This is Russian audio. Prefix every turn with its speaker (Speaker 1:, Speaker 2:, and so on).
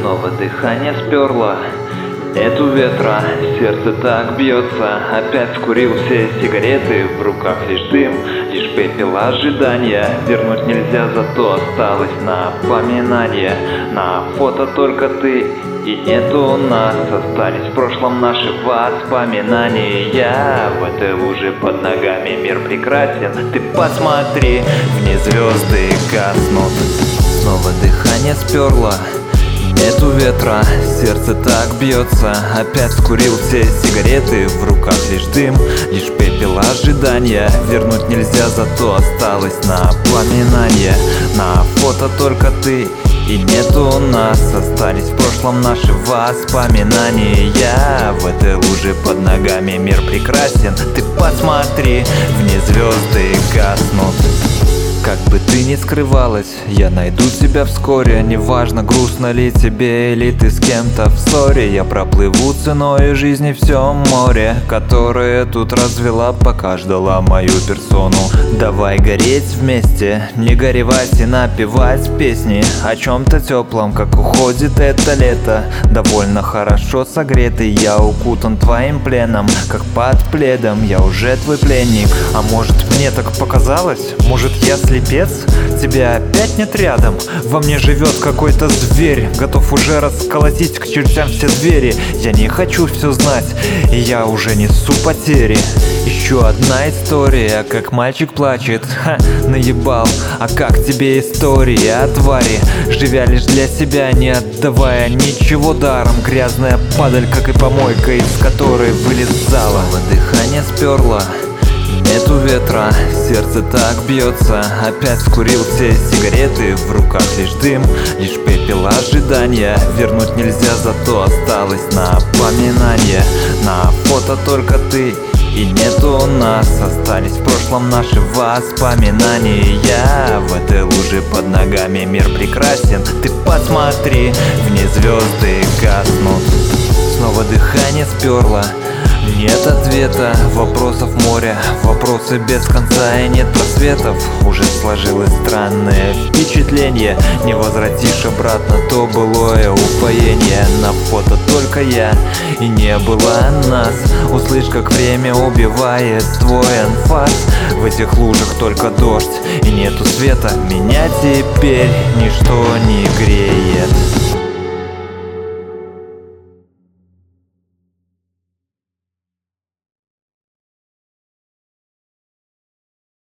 Speaker 1: Снова дыхание сперло. Нету ветра, сердце так бьется. Опять скурил все сигареты В руках лишь дым, лишь пепел ожидания. Вернуть нельзя, зато осталось напоминание. На фото только ты и нету нас. Остались в прошлом наши воспоминания. В этой луже под ногами. Мир прекрасен. Ты посмотри, вне звезды гаснут. Снова дыхание сперло Нету ветра, сердце так бьется. Опять скурил все сигареты В руках лишь дым, лишь пепел ожидания Вернуть нельзя, зато осталось напоминание. На фото только ты и нету нас. Остались в прошлом наши воспоминания. В этой луже под ногами мир прекрасен. Ты посмотри, вне звезды гаснут бы ты ни скрывалась, я найду тебя вскоре. Неважно, грустно ли тебе или ты с кем-то в ссоре Я проплыву ценой жизни все море Которое тут развела, пока ждала мою персону. Давай гореть вместе, не горевать и напевать песни О чем-то теплом, как уходит это лето. Довольно хорошо согретый, я укутан твоим пленом Как под пледом, я уже твой пленник. А может мне так показалось? Может я слеп слепец? Тебя опять нет рядом? Во мне живет какой-то зверь Готов уже расколотить к чертям все двери. Я не хочу все знать, и я уже несу потери. Еще одна история, как мальчик плачет. Ха, наебал, а как тебе история о твари? Живя лишь для себя, не отдавая ничего даром. Грязная падаль, как и помойка, из которой вылезала. Дыхание сперло Нету ветра, сердце так бьется. Опять скурил все сигареты В руках лишь дым, лишь пепел ожидания. Вернуть нельзя, зато осталось напоминание. На фото только ты и нету нас. Остались в прошлом наши воспоминания. В этой луже под ногами мир прекрасен. Ты посмотри, вне звезды гаснут. Снова дыхание сперло нет ответа, вопросов море Вопросы без конца и нет просветов Уже сложилось странное впечатление. Не возвратишь обратно то былое упоение. На фото только я и не было нас. Услышь, как время убивает твой анфас. В этих лужах только дождь и нету света. Меня теперь ничто не греет